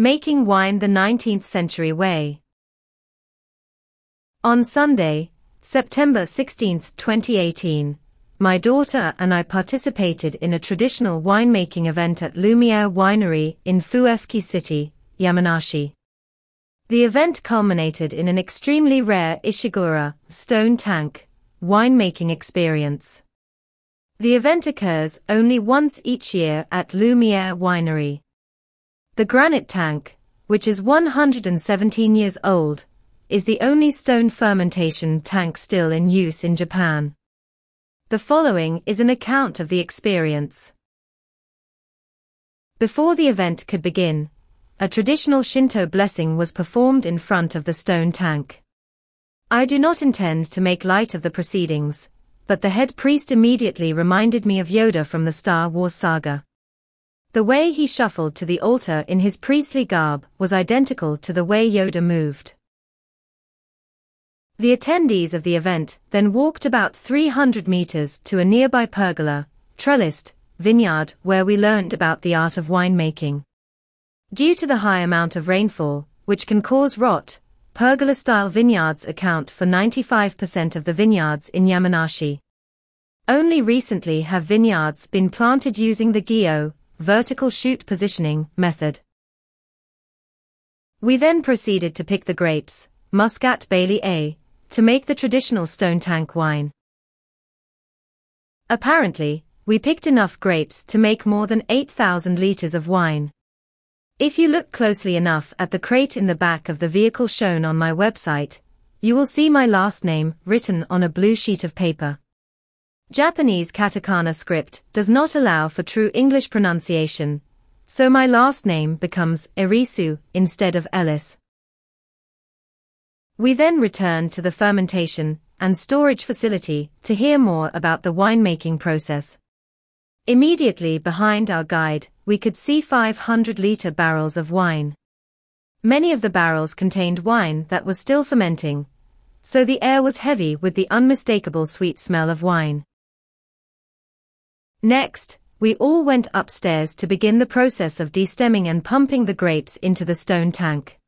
Making Wine the 19th Century Way. On Sunday, September 16, 2018, my daughter and I participated in a traditional winemaking event at Lumiere Winery in Fuefuki City, Yamanashi. The event culminated in an extremely rare Ishigura, stone tank winemaking experience. The event occurs only once each year at Lumiere Winery. The granite tank, which is 117 years old, is the only stone fermentation tank still in use in Japan. The following is an account of the experience. Before the event could begin, a traditional Shinto blessing was performed in front of the stone tank. I do not intend to make light of the proceedings, but the head priest immediately reminded me of Yoda from the Star Wars saga. The way he shuffled to the altar in his priestly garb was identical to the way Yoda moved. The attendees of the event then walked about 300 meters to a nearby pergola, trellised, vineyard where we learned about the art of winemaking. Due to the high amount of rainfall, which can cause rot, pergola-style vineyards account for 95% of the vineyards in Yamanashi. Only recently have vineyards been planted using the Gyo, vertical shoot positioning, method. We then proceeded to pick the grapes, Muscat Bailey A, to make the traditional stone tank wine. Apparently, we picked enough grapes to make more than 8,000 liters of wine. If you look closely enough at the crate in the back of the vehicle shown on my website, you will see my last name written on a blue sheet of paper. Japanese katakana script does not allow for true English pronunciation, so my last name becomes Erisu instead of Ellis. We then return to the fermentation and storage facility to hear more about the winemaking process. Immediately behind our guide, we could see 500 liter barrels of wine. Many of the barrels contained wine that was still fermenting, so the air was heavy with the unmistakable sweet smell of wine. Next, we all went upstairs to begin the process of destemming and pumping the grapes into the stone tank.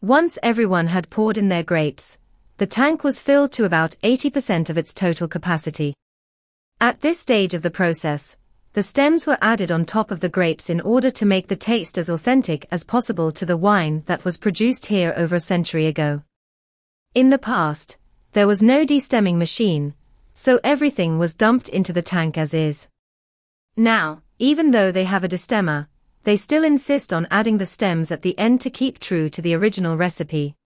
Once everyone had poured in their grapes, the tank was filled to about 80% of its total capacity. At this stage of the process, the stems were added on top of the grapes in order to make the taste as authentic as possible to the wine that was produced here over a century ago. In the past, there was no destemming machine, so everything was dumped into the tank as is. Now, even though they have a destemmer, they still insist on adding the stems at the end to keep true to the original recipe.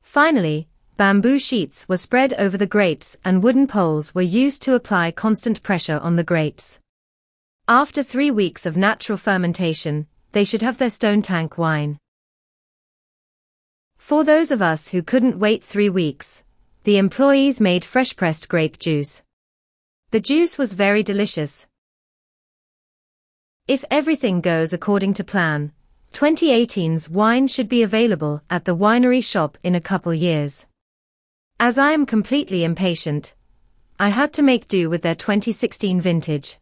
Finally, bamboo sheets were spread over the grapes and wooden poles were used to apply constant pressure on the grapes. After three weeks of natural fermentation, they should have their stone tank wine. For those of us who couldn't wait three weeks, the employees made fresh pressed grape juice. The juice was very delicious. If everything goes according to plan, 2018's wine should be available at the winery shop in a couple years. As I am completely impatient, I had to make do with their 2016 vintage.